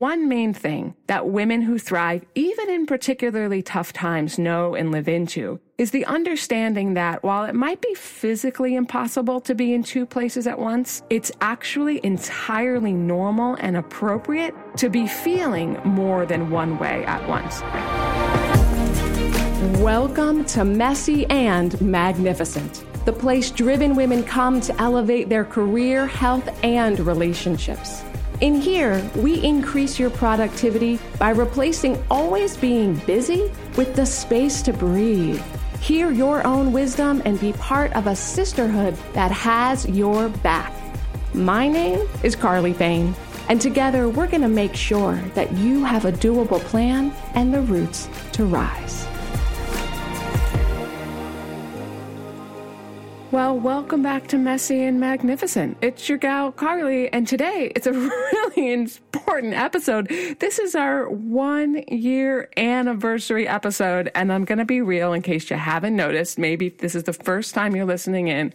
One main thing that women who thrive, even in particularly tough times, know and live into is the understanding that while it might be physically impossible to be in two places at once, it's actually entirely normal and appropriate to be feeling more than one way at once. Welcome to Messy and Magnificent, the place driven women come to elevate their career, health, and relationships. In here, we increase your productivity by replacing always being busy with the space to breathe. Hear your own wisdom and be part of a sisterhood that has your back. My name is Carly Fane, and together we're going to make sure that you have a doable plan and the roots to rise. Well, welcome back to Messy and Magnificent. It's your gal Carly, and today it's a really important episode. This is our one year anniversary episode, and I'm going to be real in case you haven't noticed. Maybe this is the first time you're listening in.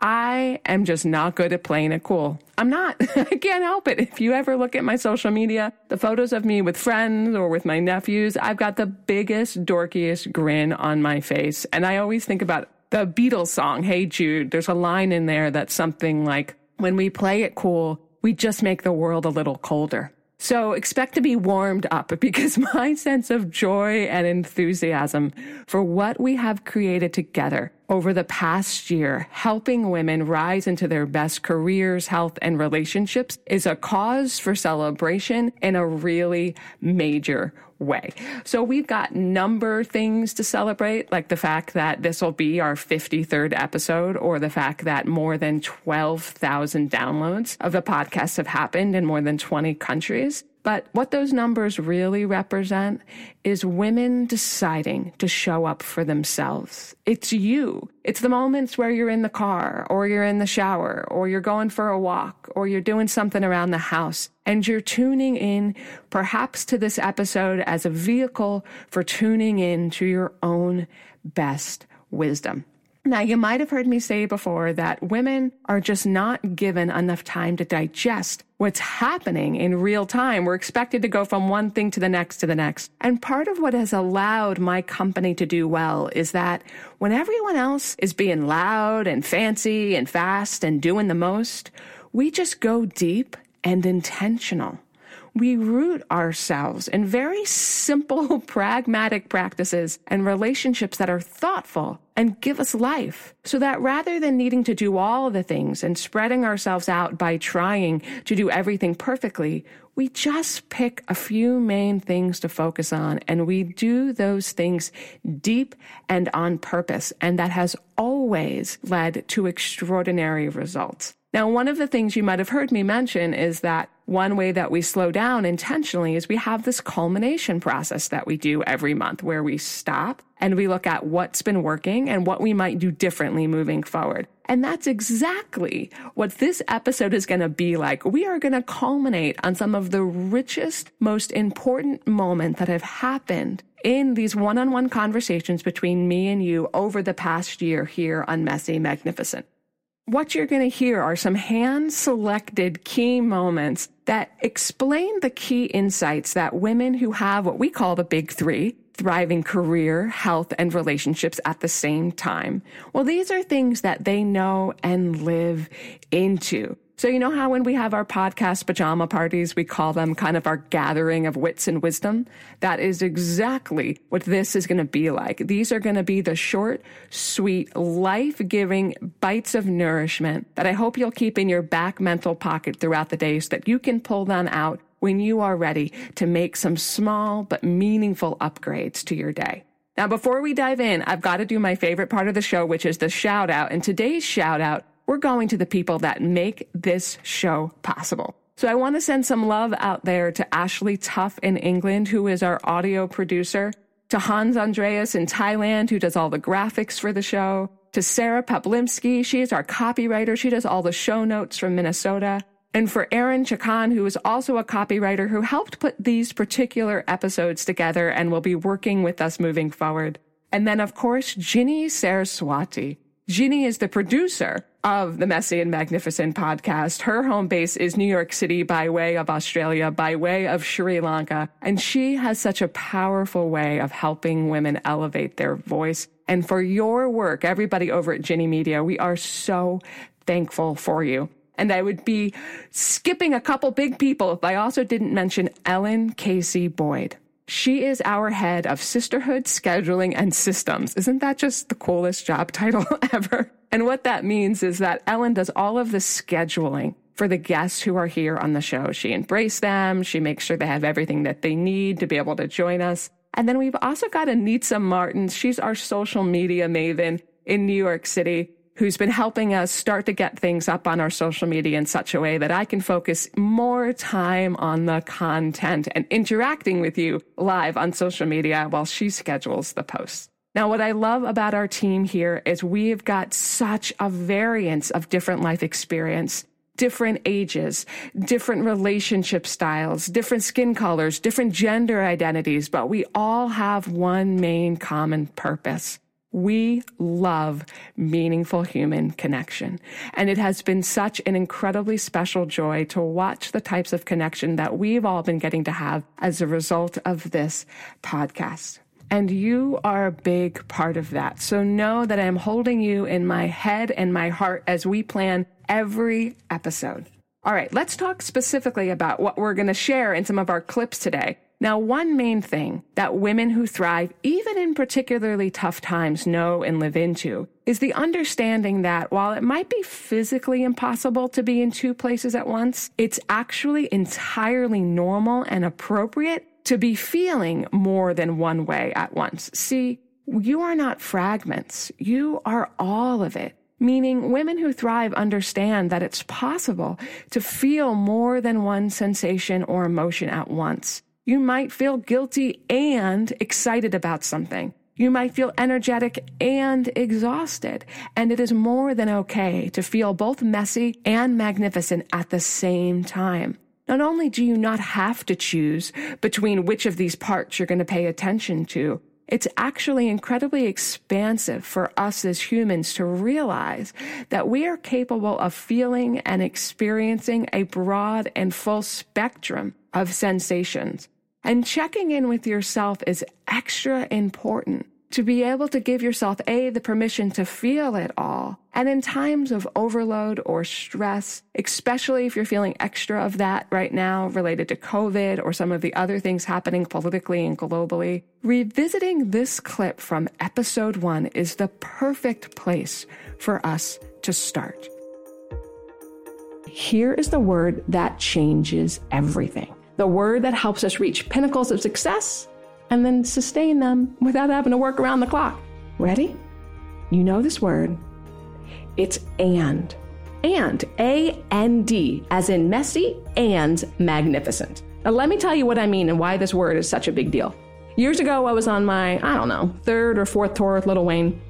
I am just not good at playing it cool. I'm not. I can't help it. If you ever look at my social media, the photos of me with friends or with my nephews, I've got the biggest, dorkiest grin on my face. And I always think about the Beatles song, Hey Jude, there's a line in there that's something like, when we play it cool, we just make the world a little colder. So expect to be warmed up because my sense of joy and enthusiasm for what we have created together over the past year, helping women rise into their best careers, health, and relationships is a cause for celebration in a really major way. So we've got number things to celebrate, like the fact that this will be our 53rd episode or the fact that more than 12,000 downloads of the podcast have happened in more than 20 countries. But what those numbers really represent is women deciding to show up for themselves. It's you. It's the moments where you're in the car or you're in the shower or you're going for a walk or you're doing something around the house and you're tuning in perhaps to this episode as a vehicle for tuning in to your own best wisdom. Now, you might have heard me say before that women are just not given enough time to digest what's happening in real time. We're expected to go from one thing to the next to the next. And part of what has allowed my company to do well is that when everyone else is being loud and fancy and fast and doing the most, we just go deep and intentional we root ourselves in very simple, pragmatic practices and relationships that are thoughtful and give us life. So that rather than needing to do all the things and spreading ourselves out by trying to do everything perfectly, we just pick a few main things to focus on and we do those things deep and on purpose. And that has always led to extraordinary results. Now, one of the things you might have heard me mention is that one way that we slow down intentionally is we have this culmination process that we do every month where we stop and we look at what's been working and what we might do differently moving forward. And that's exactly what this episode is going to be like. We are going to culminate on some of the richest, most important moments that have happened in these one-on-one conversations between me and you over the past year here on Messy Magnificent what you're going to hear are some hand selected key moments that explain the key insights that women who have what we call the big three thriving career, health, and relationships at the same time. Well, these are things that they know and live into. So, you know how when we have our podcast pajama parties, we call them kind of our gathering of wits and wisdom? That is exactly what this is going to be like. These are going to be the short, sweet, life giving bites of nourishment that I hope you'll keep in your back mental pocket throughout the day so that you can pull them out when you are ready to make some small but meaningful upgrades to your day. Now, before we dive in, I've got to do my favorite part of the show, which is the shout out. And today's shout out we're going to the people that make this show possible. So I want to send some love out there to Ashley Tuff in England, who is our audio producer, to Hans Andreas in Thailand, who does all the graphics for the show, to Sarah Peplimsky, she is our copywriter. She does all the show notes from Minnesota. And for Aaron Chakan, who is also a copywriter who helped put these particular episodes together and will be working with us moving forward. And then, of course, Ginny Saraswati. Ginny is the producer of the Messy and Magnificent podcast. Her home base is New York City by way of Australia, by way of Sri Lanka. And she has such a powerful way of helping women elevate their voice. And for your work, everybody over at Ginny Media, we are so thankful for you. And I would be skipping a couple big people if I also didn't mention Ellen Casey Boyd. She is our head of sisterhood, scheduling, and systems. Isn't that just the coolest job title ever? And what that means is that Ellen does all of the scheduling for the guests who are here on the show. She embraces them. She makes sure they have everything that they need to be able to join us. And then we've also got Anitza Martin. She's our social media maven in New York City who's been helping us start to get things up on our social media in such a way that I can focus more time on the content and interacting with you live on social media while she schedules the posts. Now, what I love about our team here is we've got such a variance of different life experience, different ages, different relationship styles, different skin colors, different gender identities, but we all have one main common purpose we love meaningful human connection. And it has been such an incredibly special joy to watch the types of connection that we've all been getting to have as a result of this podcast. And you are a big part of that. So know that I'm holding you in my head and my heart as we plan every episode. All right, let's talk specifically about what we're going to share in some of our clips today. Now, one main thing that women who thrive, even in particularly tough times, know and live into is the understanding that while it might be physically impossible to be in two places at once, it's actually entirely normal and appropriate to be feeling more than one way at once. See, you are not fragments. You are all of it. Meaning women who thrive understand that it's possible to feel more than one sensation or emotion at once. You might feel guilty and excited about something. You might feel energetic and exhausted. And it is more than okay to feel both messy and magnificent at the same time. Not only do you not have to choose between which of these parts you're going to pay attention to, it's actually incredibly expansive for us as humans to realize that we are capable of feeling and experiencing a broad and full spectrum of sensations. And checking in with yourself is extra important to be able to give yourself A, the permission to feel it all. And in times of overload or stress, especially if you're feeling extra of that right now related to COVID or some of the other things happening politically and globally, revisiting this clip from episode one is the perfect place for us to start. Here is the word that changes everything the word that helps us reach pinnacles of success and then sustain them without having to work around the clock. Ready? You know this word. It's and. And, A N D, as in messy and magnificent. Now, let me tell you what I mean and why this word is such a big deal. Years ago, I was on my, I don't know, third or fourth tour with Lil Wayne.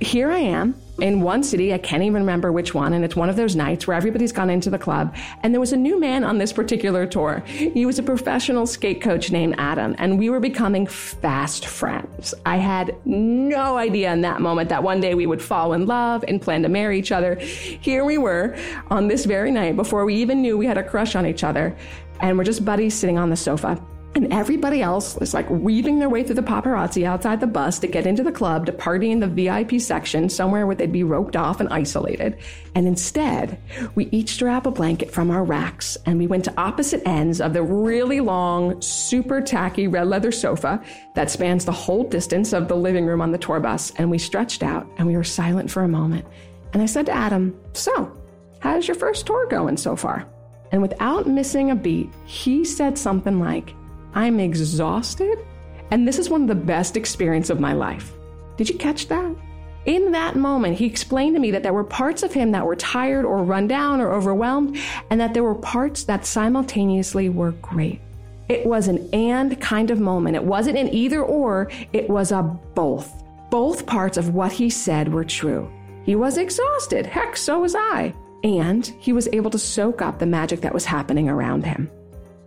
Here I am in one city, I can't even remember which one, and it's one of those nights where everybody's gone into the club, and there was a new man on this particular tour. He was a professional skate coach named Adam, and we were becoming fast friends. I had no idea in that moment that one day we would fall in love and plan to marry each other. Here we were on this very night before we even knew we had a crush on each other, and we're just buddies sitting on the sofa. And everybody else is like weaving their way through the paparazzi outside the bus to get into the club to party in the VIP section, somewhere where they'd be roped off and isolated. And instead, we each strap a blanket from our racks and we went to opposite ends of the really long, super tacky red leather sofa that spans the whole distance of the living room on the tour bus. And we stretched out and we were silent for a moment. And I said to Adam, So, how's your first tour going so far? And without missing a beat, he said something like, I'm exhausted, and this is one of the best experiences of my life. Did you catch that? In that moment, he explained to me that there were parts of him that were tired or run down or overwhelmed, and that there were parts that simultaneously were great. It was an and kind of moment. It wasn't an either or, it was a both. Both parts of what he said were true. He was exhausted. Heck, so was I. And he was able to soak up the magic that was happening around him.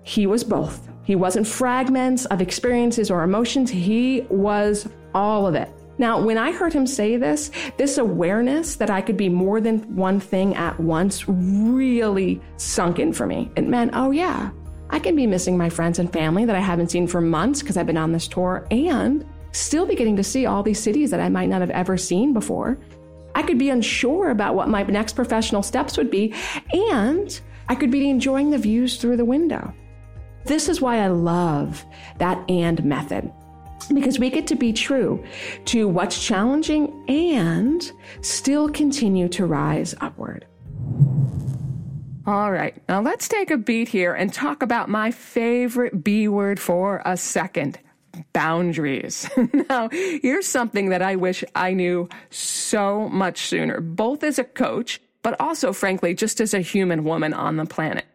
He was both. He wasn't fragments of experiences or emotions, he was all of it. Now, when I heard him say this, this awareness that I could be more than one thing at once really sunk in for me. It meant, oh, yeah, I can be missing my friends and family that I haven't seen for months because I've been on this tour and still be getting to see all these cities that I might not have ever seen before. I could be unsure about what my next professional steps would be, and I could be enjoying the views through the window. This is why I love that and method because we get to be true to what's challenging and still continue to rise upward. All right, now let's take a beat here and talk about my favorite B word for a second boundaries. now, here's something that I wish I knew so much sooner, both as a coach, but also, frankly, just as a human woman on the planet.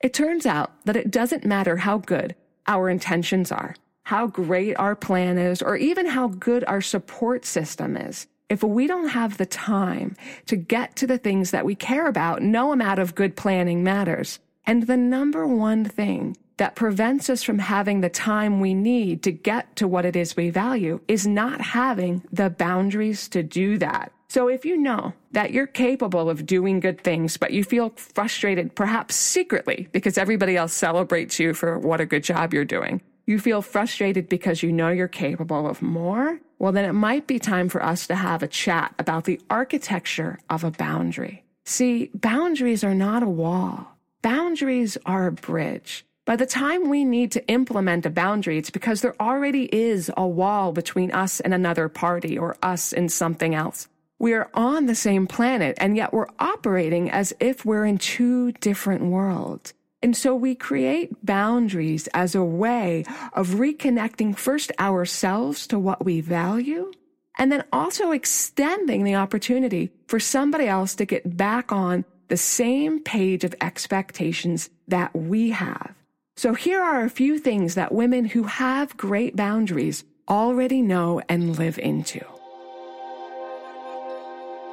It turns out that it doesn't matter how good our intentions are how great our plan is, or even how good our support system is. If we don't have the time to get to the things that we care about, no amount of good planning matters. And the number one thing that prevents us from having the time we need to get to what it is we value is not having the boundaries to do that. So if you know that you're capable of doing good things, but you feel frustrated, perhaps secretly, because everybody else celebrates you for what a good job you're doing, you feel frustrated because you know you're capable of more, well, then it might be time for us to have a chat about the architecture of a boundary. See, boundaries are not a wall. Boundaries are a bridge. By the time we need to implement a boundary, it's because there already is a wall between us and another party or us and something else. We are on the same planet, and yet we're operating as if we're in two different worlds. And so we create boundaries as a way of reconnecting first ourselves to what we value and then also extending the opportunity for somebody else to get back on the same page of expectations that we have. So here are a few things that women who have great boundaries already know and live into.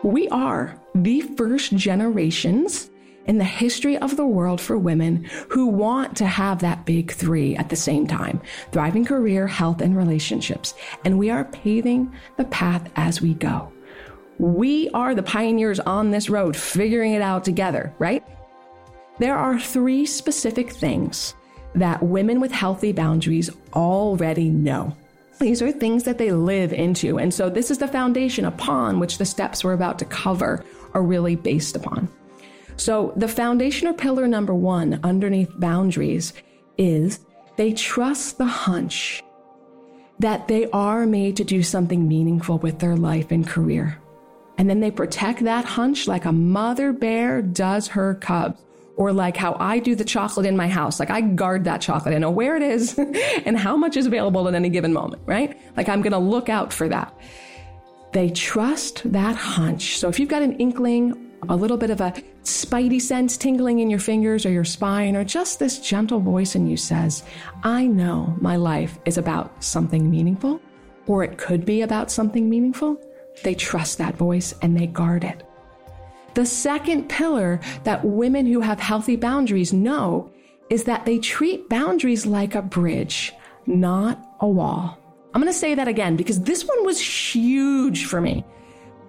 We are the first generations in the history of the world for women who want to have that big three at the same time thriving career, health, and relationships. And we are paving the path as we go. We are the pioneers on this road, figuring it out together, right? There are three specific things that women with healthy boundaries already know. These are things that they live into. And so this is the foundation upon which the steps we're about to cover are really based upon. So the foundation or pillar number one underneath boundaries is they trust the hunch that they are made to do something meaningful with their life and career. And then they protect that hunch like a mother bear does her cubs. Or like how I do the chocolate in my house. Like I guard that chocolate. I know where it is and how much is available at any given moment, right? Like I'm going to look out for that. They trust that hunch. So if you've got an inkling a little bit of a spidey sense tingling in your fingers or your spine, or just this gentle voice in you says, I know my life is about something meaningful, or it could be about something meaningful, they trust that voice and they guard it. The second pillar that women who have healthy boundaries know is that they treat boundaries like a bridge, not a wall. I'm going to say that again because this one was huge for me.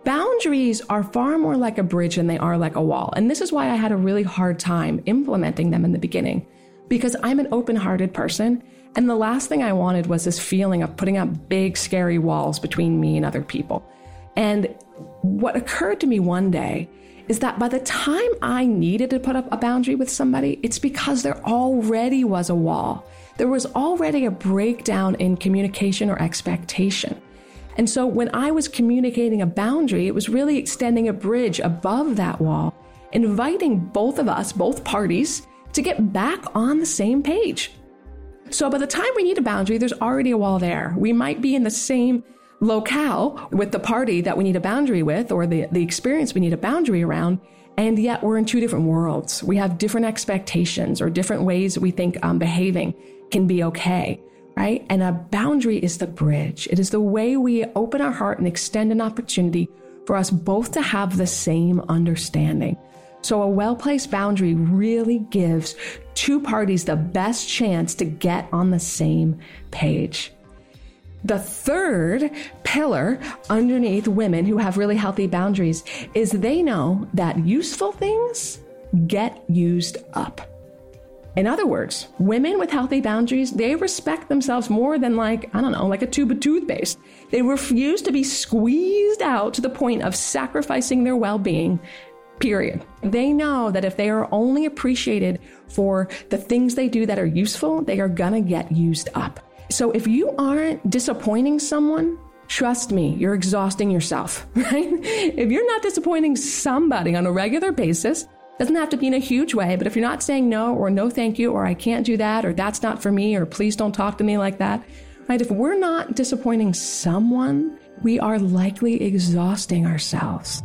Boundaries are far more like a bridge than they are like a wall. And this is why I had a really hard time implementing them in the beginning because I'm an open hearted person. And the last thing I wanted was this feeling of putting up big, scary walls between me and other people. And what occurred to me one day is that by the time I needed to put up a boundary with somebody, it's because there already was a wall. There was already a breakdown in communication or expectation. And so when I was communicating a boundary, it was really extending a bridge above that wall, inviting both of us, both parties, to get back on the same page. So by the time we need a boundary, there's already a wall there. We might be in the same locale with the party that we need a boundary with or the, the experience we need a boundary around. And yet we're in two different worlds. We have different expectations or different ways we think um, behaving can be okay right? And a boundary is the bridge. It is the way we open our heart and extend an opportunity for us both to have the same understanding. So a well placed boundary really gives two parties the best chance to get on the same page. The third pillar underneath women who have really healthy boundaries is they know that useful things get used up. In other words, women with healthy boundaries, they respect themselves more than like, I don't know, like a tube of toothpaste. They refuse to be squeezed out to the point of sacrificing their well-being. Period. They know that if they are only appreciated for the things they do that are useful, they are gonna get used up. So if you aren't disappointing someone, trust me, you're exhausting yourself, right? If you're not disappointing somebody on a regular basis, doesn't have to be in a huge way, but if you're not saying no or no thank you or I can't do that or that's not for me or please don't talk to me like that, right? If we're not disappointing someone, we are likely exhausting ourselves.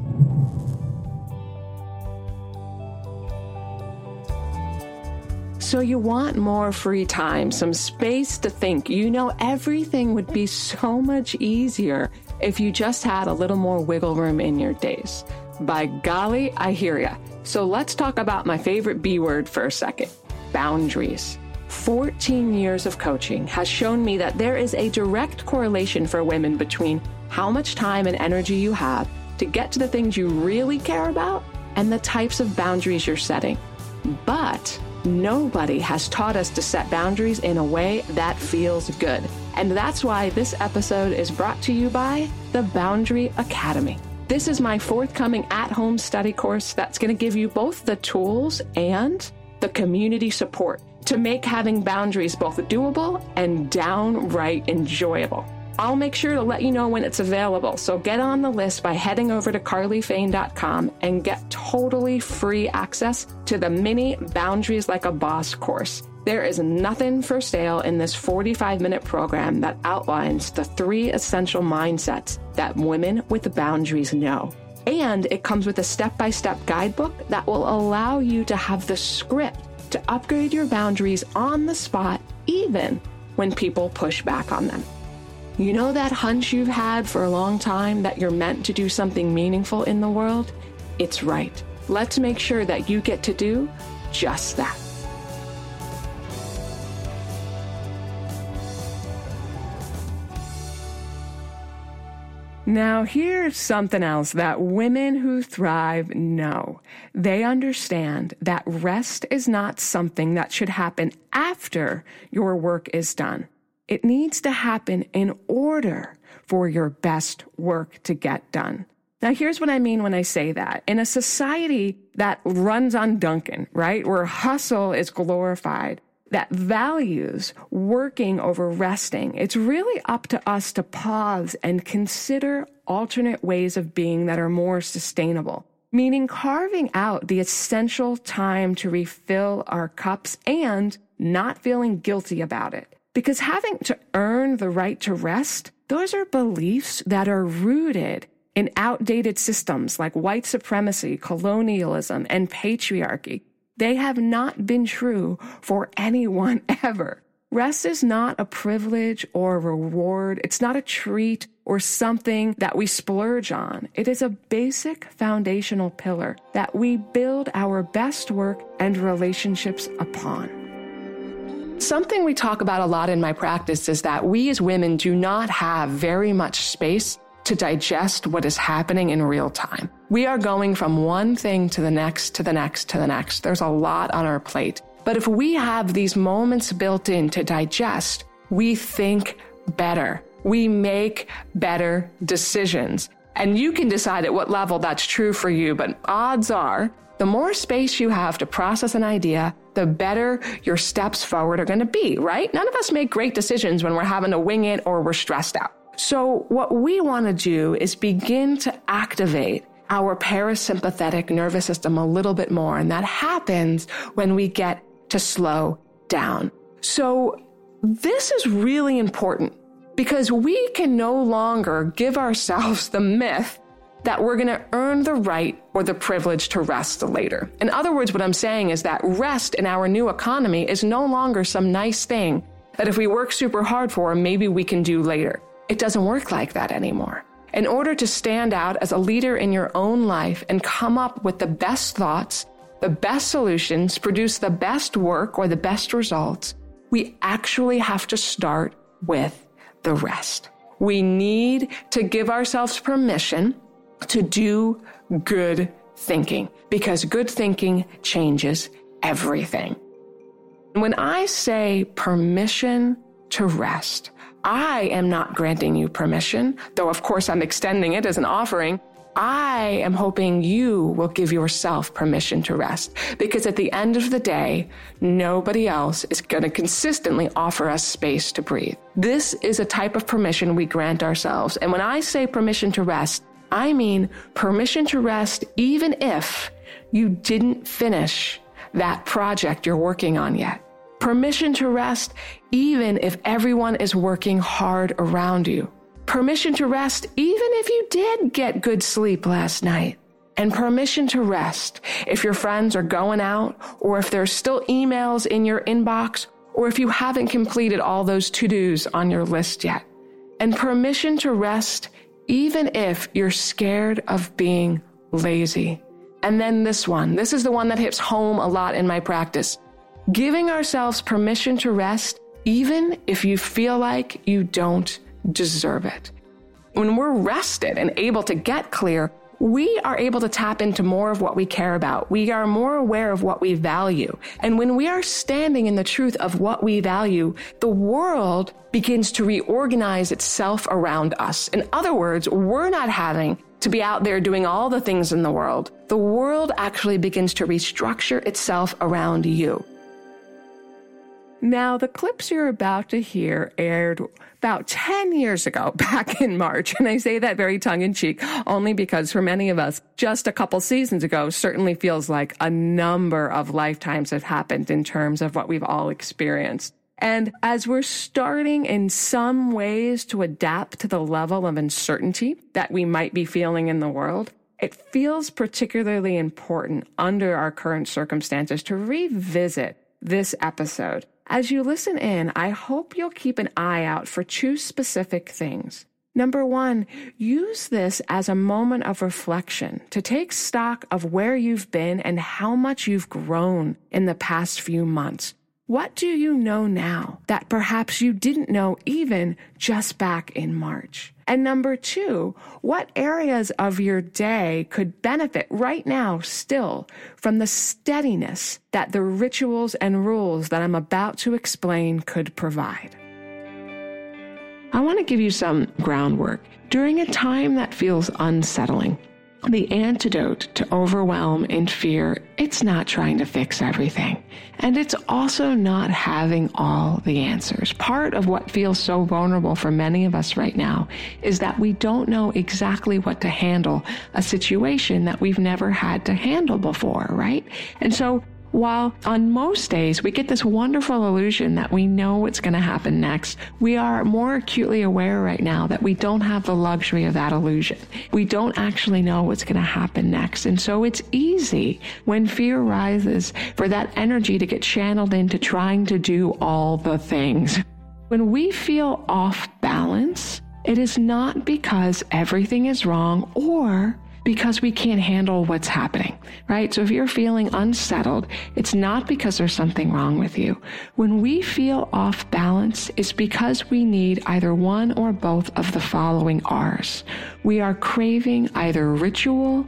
So you want more free time, some space to think. You know, everything would be so much easier if you just had a little more wiggle room in your days. By golly, I hear ya. So let's talk about my favorite B word for a second boundaries. 14 years of coaching has shown me that there is a direct correlation for women between how much time and energy you have to get to the things you really care about and the types of boundaries you're setting. But nobody has taught us to set boundaries in a way that feels good. And that's why this episode is brought to you by the Boundary Academy. This is my forthcoming at home study course that's going to give you both the tools and the community support to make having boundaries both doable and downright enjoyable. I'll make sure to let you know when it's available, so get on the list by heading over to carlyfane.com and get totally free access to the mini Boundaries Like a Boss course. There is nothing for sale in this 45 minute program that outlines the three essential mindsets that women with boundaries know. And it comes with a step by step guidebook that will allow you to have the script to upgrade your boundaries on the spot, even when people push back on them. You know that hunch you've had for a long time that you're meant to do something meaningful in the world? It's right. Let's make sure that you get to do just that. Now, here's something else that women who thrive know. They understand that rest is not something that should happen after your work is done. It needs to happen in order for your best work to get done. Now, here's what I mean when I say that. In a society that runs on Dunkin', right, where hustle is glorified, that values working over resting, it's really up to us to pause and consider alternate ways of being that are more sustainable. Meaning carving out the essential time to refill our cups and not feeling guilty about it. Because having to earn the right to rest, those are beliefs that are rooted in outdated systems like white supremacy, colonialism, and patriarchy. They have not been true for anyone ever. Rest is not a privilege or a reward. It's not a treat or something that we splurge on. It is a basic foundational pillar that we build our best work and relationships upon. Something we talk about a lot in my practice is that we as women do not have very much space to digest what is happening in real time. We are going from one thing to the next, to the next, to the next. There's a lot on our plate. But if we have these moments built in to digest, we think better. We make better decisions. And you can decide at what level that's true for you, but odds are the more space you have to process an idea, the better your steps forward are going to be, right? None of us make great decisions when we're having to wing it or we're stressed out. So what we want to do is begin to activate our parasympathetic nervous system a little bit more. And that happens when we get to slow down. So this is really important because we can no longer give ourselves the myth that we're going to earn the right or the privilege to rest later. In other words, what I'm saying is that rest in our new economy is no longer some nice thing that if we work super hard for, maybe we can do later. It doesn't work like that anymore. In order to stand out as a leader in your own life and come up with the best thoughts, the best solutions, produce the best work or the best results, we actually have to start with the rest. We need to give ourselves permission to do good thinking because good thinking changes everything. When I say permission to rest, I am not granting you permission, though of course I'm extending it as an offering. I am hoping you will give yourself permission to rest because at the end of the day, nobody else is going to consistently offer us space to breathe. This is a type of permission we grant ourselves. And when I say permission to rest, I mean permission to rest even if you didn't finish that project you're working on yet. Permission to rest even if everyone is working hard around you. Permission to rest even if you did get good sleep last night. And permission to rest if your friends are going out or if there's still emails in your inbox or if you haven't completed all those to-dos on your list yet. And permission to rest even if you're scared of being lazy. And then this one. This is the one that hits home a lot in my practice. Giving ourselves permission to rest, even if you feel like you don't deserve it. When we're rested and able to get clear, we are able to tap into more of what we care about. We are more aware of what we value. And when we are standing in the truth of what we value, the world begins to reorganize itself around us. In other words, we're not having to be out there doing all the things in the world. The world actually begins to restructure itself around you. Now, the clips you're about to hear aired about 10 years ago, back in March. And I say that very tongue in cheek, only because for many of us, just a couple seasons ago certainly feels like a number of lifetimes have happened in terms of what we've all experienced. And as we're starting in some ways to adapt to the level of uncertainty that we might be feeling in the world, it feels particularly important under our current circumstances to revisit this episode as you listen in, I hope you'll keep an eye out for two specific things. Number one, use this as a moment of reflection to take stock of where you've been and how much you've grown in the past few months. What do you know now that perhaps you didn't know even just back in March? And number two, what areas of your day could benefit right now still from the steadiness that the rituals and rules that I'm about to explain could provide? I want to give you some groundwork during a time that feels unsettling the antidote to overwhelm and fear, it's not trying to fix everything. And it's also not having all the answers. Part of what feels so vulnerable for many of us right now is that we don't know exactly what to handle a situation that we've never had to handle before, right? And so while on most days we get this wonderful illusion that we know what's going to happen next, we are more acutely aware right now that we don't have the luxury of that illusion. We don't actually know what's going to happen next. And so it's easy when fear rises for that energy to get channeled into trying to do all the things. When we feel off balance, it is not because everything is wrong or because we can't handle what's happening, right? So if you're feeling unsettled, it's not because there's something wrong with you. When we feel off balance, it's because we need either one or both of the following R's. We are craving either ritual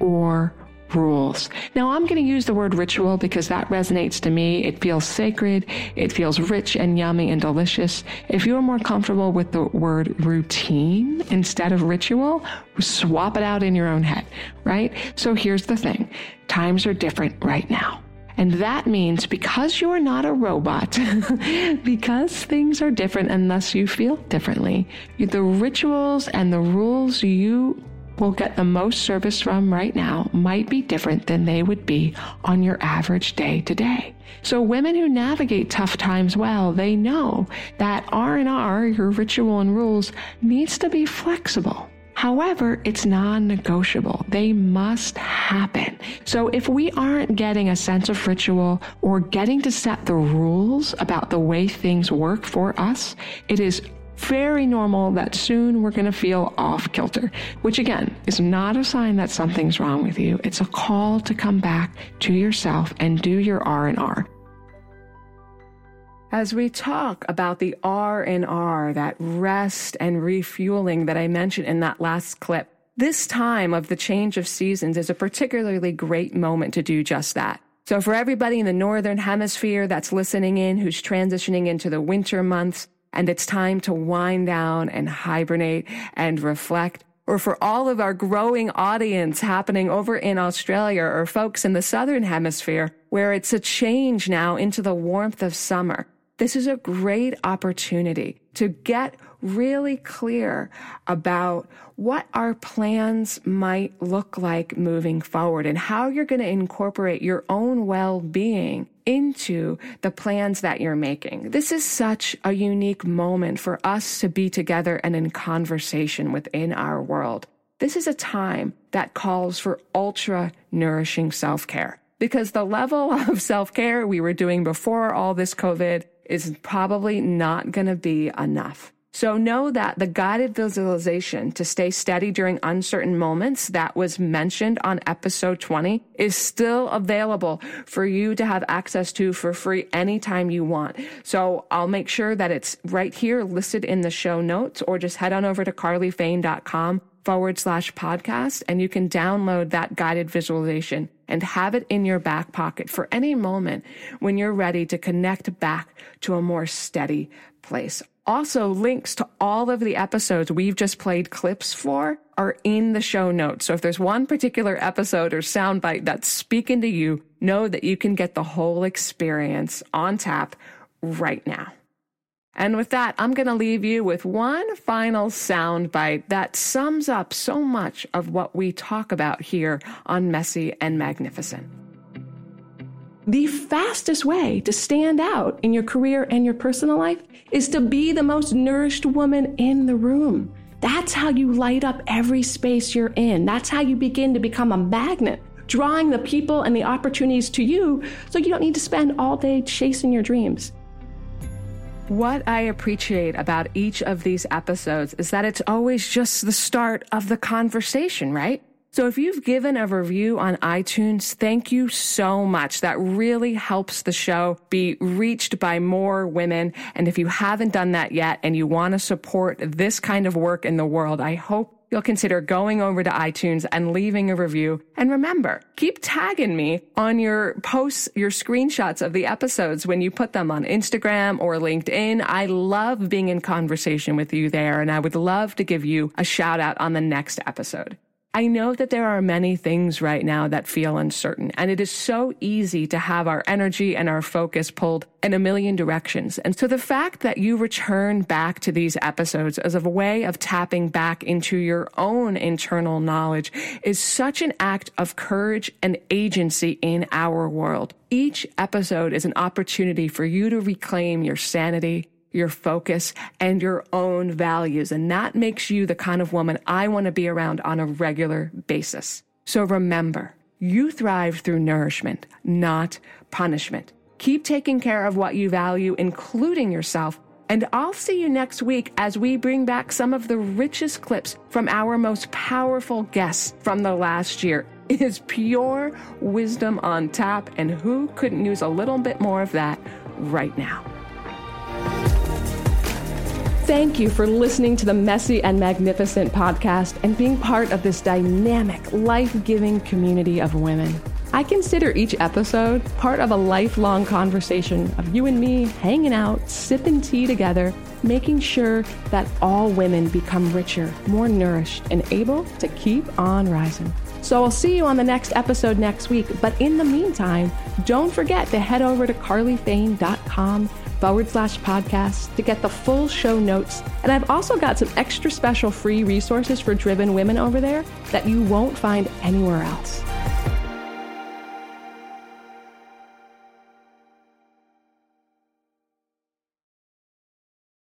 or rules. Now, I'm going to use the word ritual because that resonates to me. It feels sacred. It feels rich and yummy and delicious. If you're more comfortable with the word routine instead of ritual, swap it out in your own head, right? So here's the thing. Times are different right now. And that means because you're not a robot, because things are different and thus you feel differently, the rituals and the rules you will get the most service from right now might be different than they would be on your average day to day. So women who navigate tough times well, they know that R&R, your ritual and rules, needs to be flexible. However, it's non-negotiable. They must happen. So if we aren't getting a sense of ritual or getting to set the rules about the way things work for us, it is very normal that soon we're going to feel off kilter, which again is not a sign that something's wrong with you. It's a call to come back to yourself and do your R and R. as we talk about the R and R, that rest and refueling that I mentioned in that last clip. This time of the change of seasons is a particularly great moment to do just that. So for everybody in the Northern Hemisphere that's listening in, who's transitioning into the winter months, and it's time to wind down and hibernate and reflect, or for all of our growing audience happening over in Australia or folks in the Southern Hemisphere, where it's a change now into the warmth of summer. This is a great opportunity to get really clear about what our plans might look like moving forward and how you're going to incorporate your own well-being into the plans that you're making. This is such a unique moment for us to be together and in conversation within our world. This is a time that calls for ultra nourishing self-care because the level of self-care we were doing before all this COVID is probably not going to be enough. So know that the guided visualization to stay steady during uncertain moments that was mentioned on episode 20 is still available for you to have access to for free anytime you want. So I'll make sure that it's right here listed in the show notes or just head on over to carlyfane.com forward slash podcast and you can download that guided visualization and have it in your back pocket for any moment when you're ready to connect back to a more steady place. Also, links to all of the episodes we've just played clips for are in the show notes. So if there's one particular episode or soundbite that's speaking to you, know that you can get the whole experience on tap right now. And with that, I'm going to leave you with one final soundbite that sums up so much of what we talk about here on Messy and Magnificent. The fastest way to stand out in your career and your personal life is to be the most nourished woman in the room. That's how you light up every space you're in. That's how you begin to become a magnet, drawing the people and the opportunities to you so you don't need to spend all day chasing your dreams. What I appreciate about each of these episodes is that it's always just the start of the conversation, right? So if you've given a review on iTunes, thank you so much. That really helps the show be reached by more women. And if you haven't done that yet and you want to support this kind of work in the world, I hope you'll consider going over to iTunes and leaving a review. And remember, keep tagging me on your posts, your screenshots of the episodes when you put them on Instagram or LinkedIn. I love being in conversation with you there, and I would love to give you a shout out on the next episode. I know that there are many things right now that feel uncertain, and it is so easy to have our energy and our focus pulled in a million directions. And so the fact that you return back to these episodes as a way of tapping back into your own internal knowledge is such an act of courage and agency in our world. Each episode is an opportunity for you to reclaim your sanity, your focus, and your own values. And that makes you the kind of woman I want to be around on a regular basis. So remember, you thrive through nourishment, not punishment. Keep taking care of what you value, including yourself. And I'll see you next week as we bring back some of the richest clips from our most powerful guests from the last year. It is pure wisdom on tap, and who couldn't use a little bit more of that right now? Thank you for listening to the Messy and Magnificent podcast and being part of this dynamic, life giving community of women. I consider each episode part of a lifelong conversation of you and me hanging out, sipping tea together, making sure that all women become richer, more nourished, and able to keep on rising. So I'll see you on the next episode next week. But in the meantime, don't forget to head over to carlyfane.com forward slash podcast to get the full show notes. And I've also got some extra special free resources for driven women over there that you won't find anywhere else.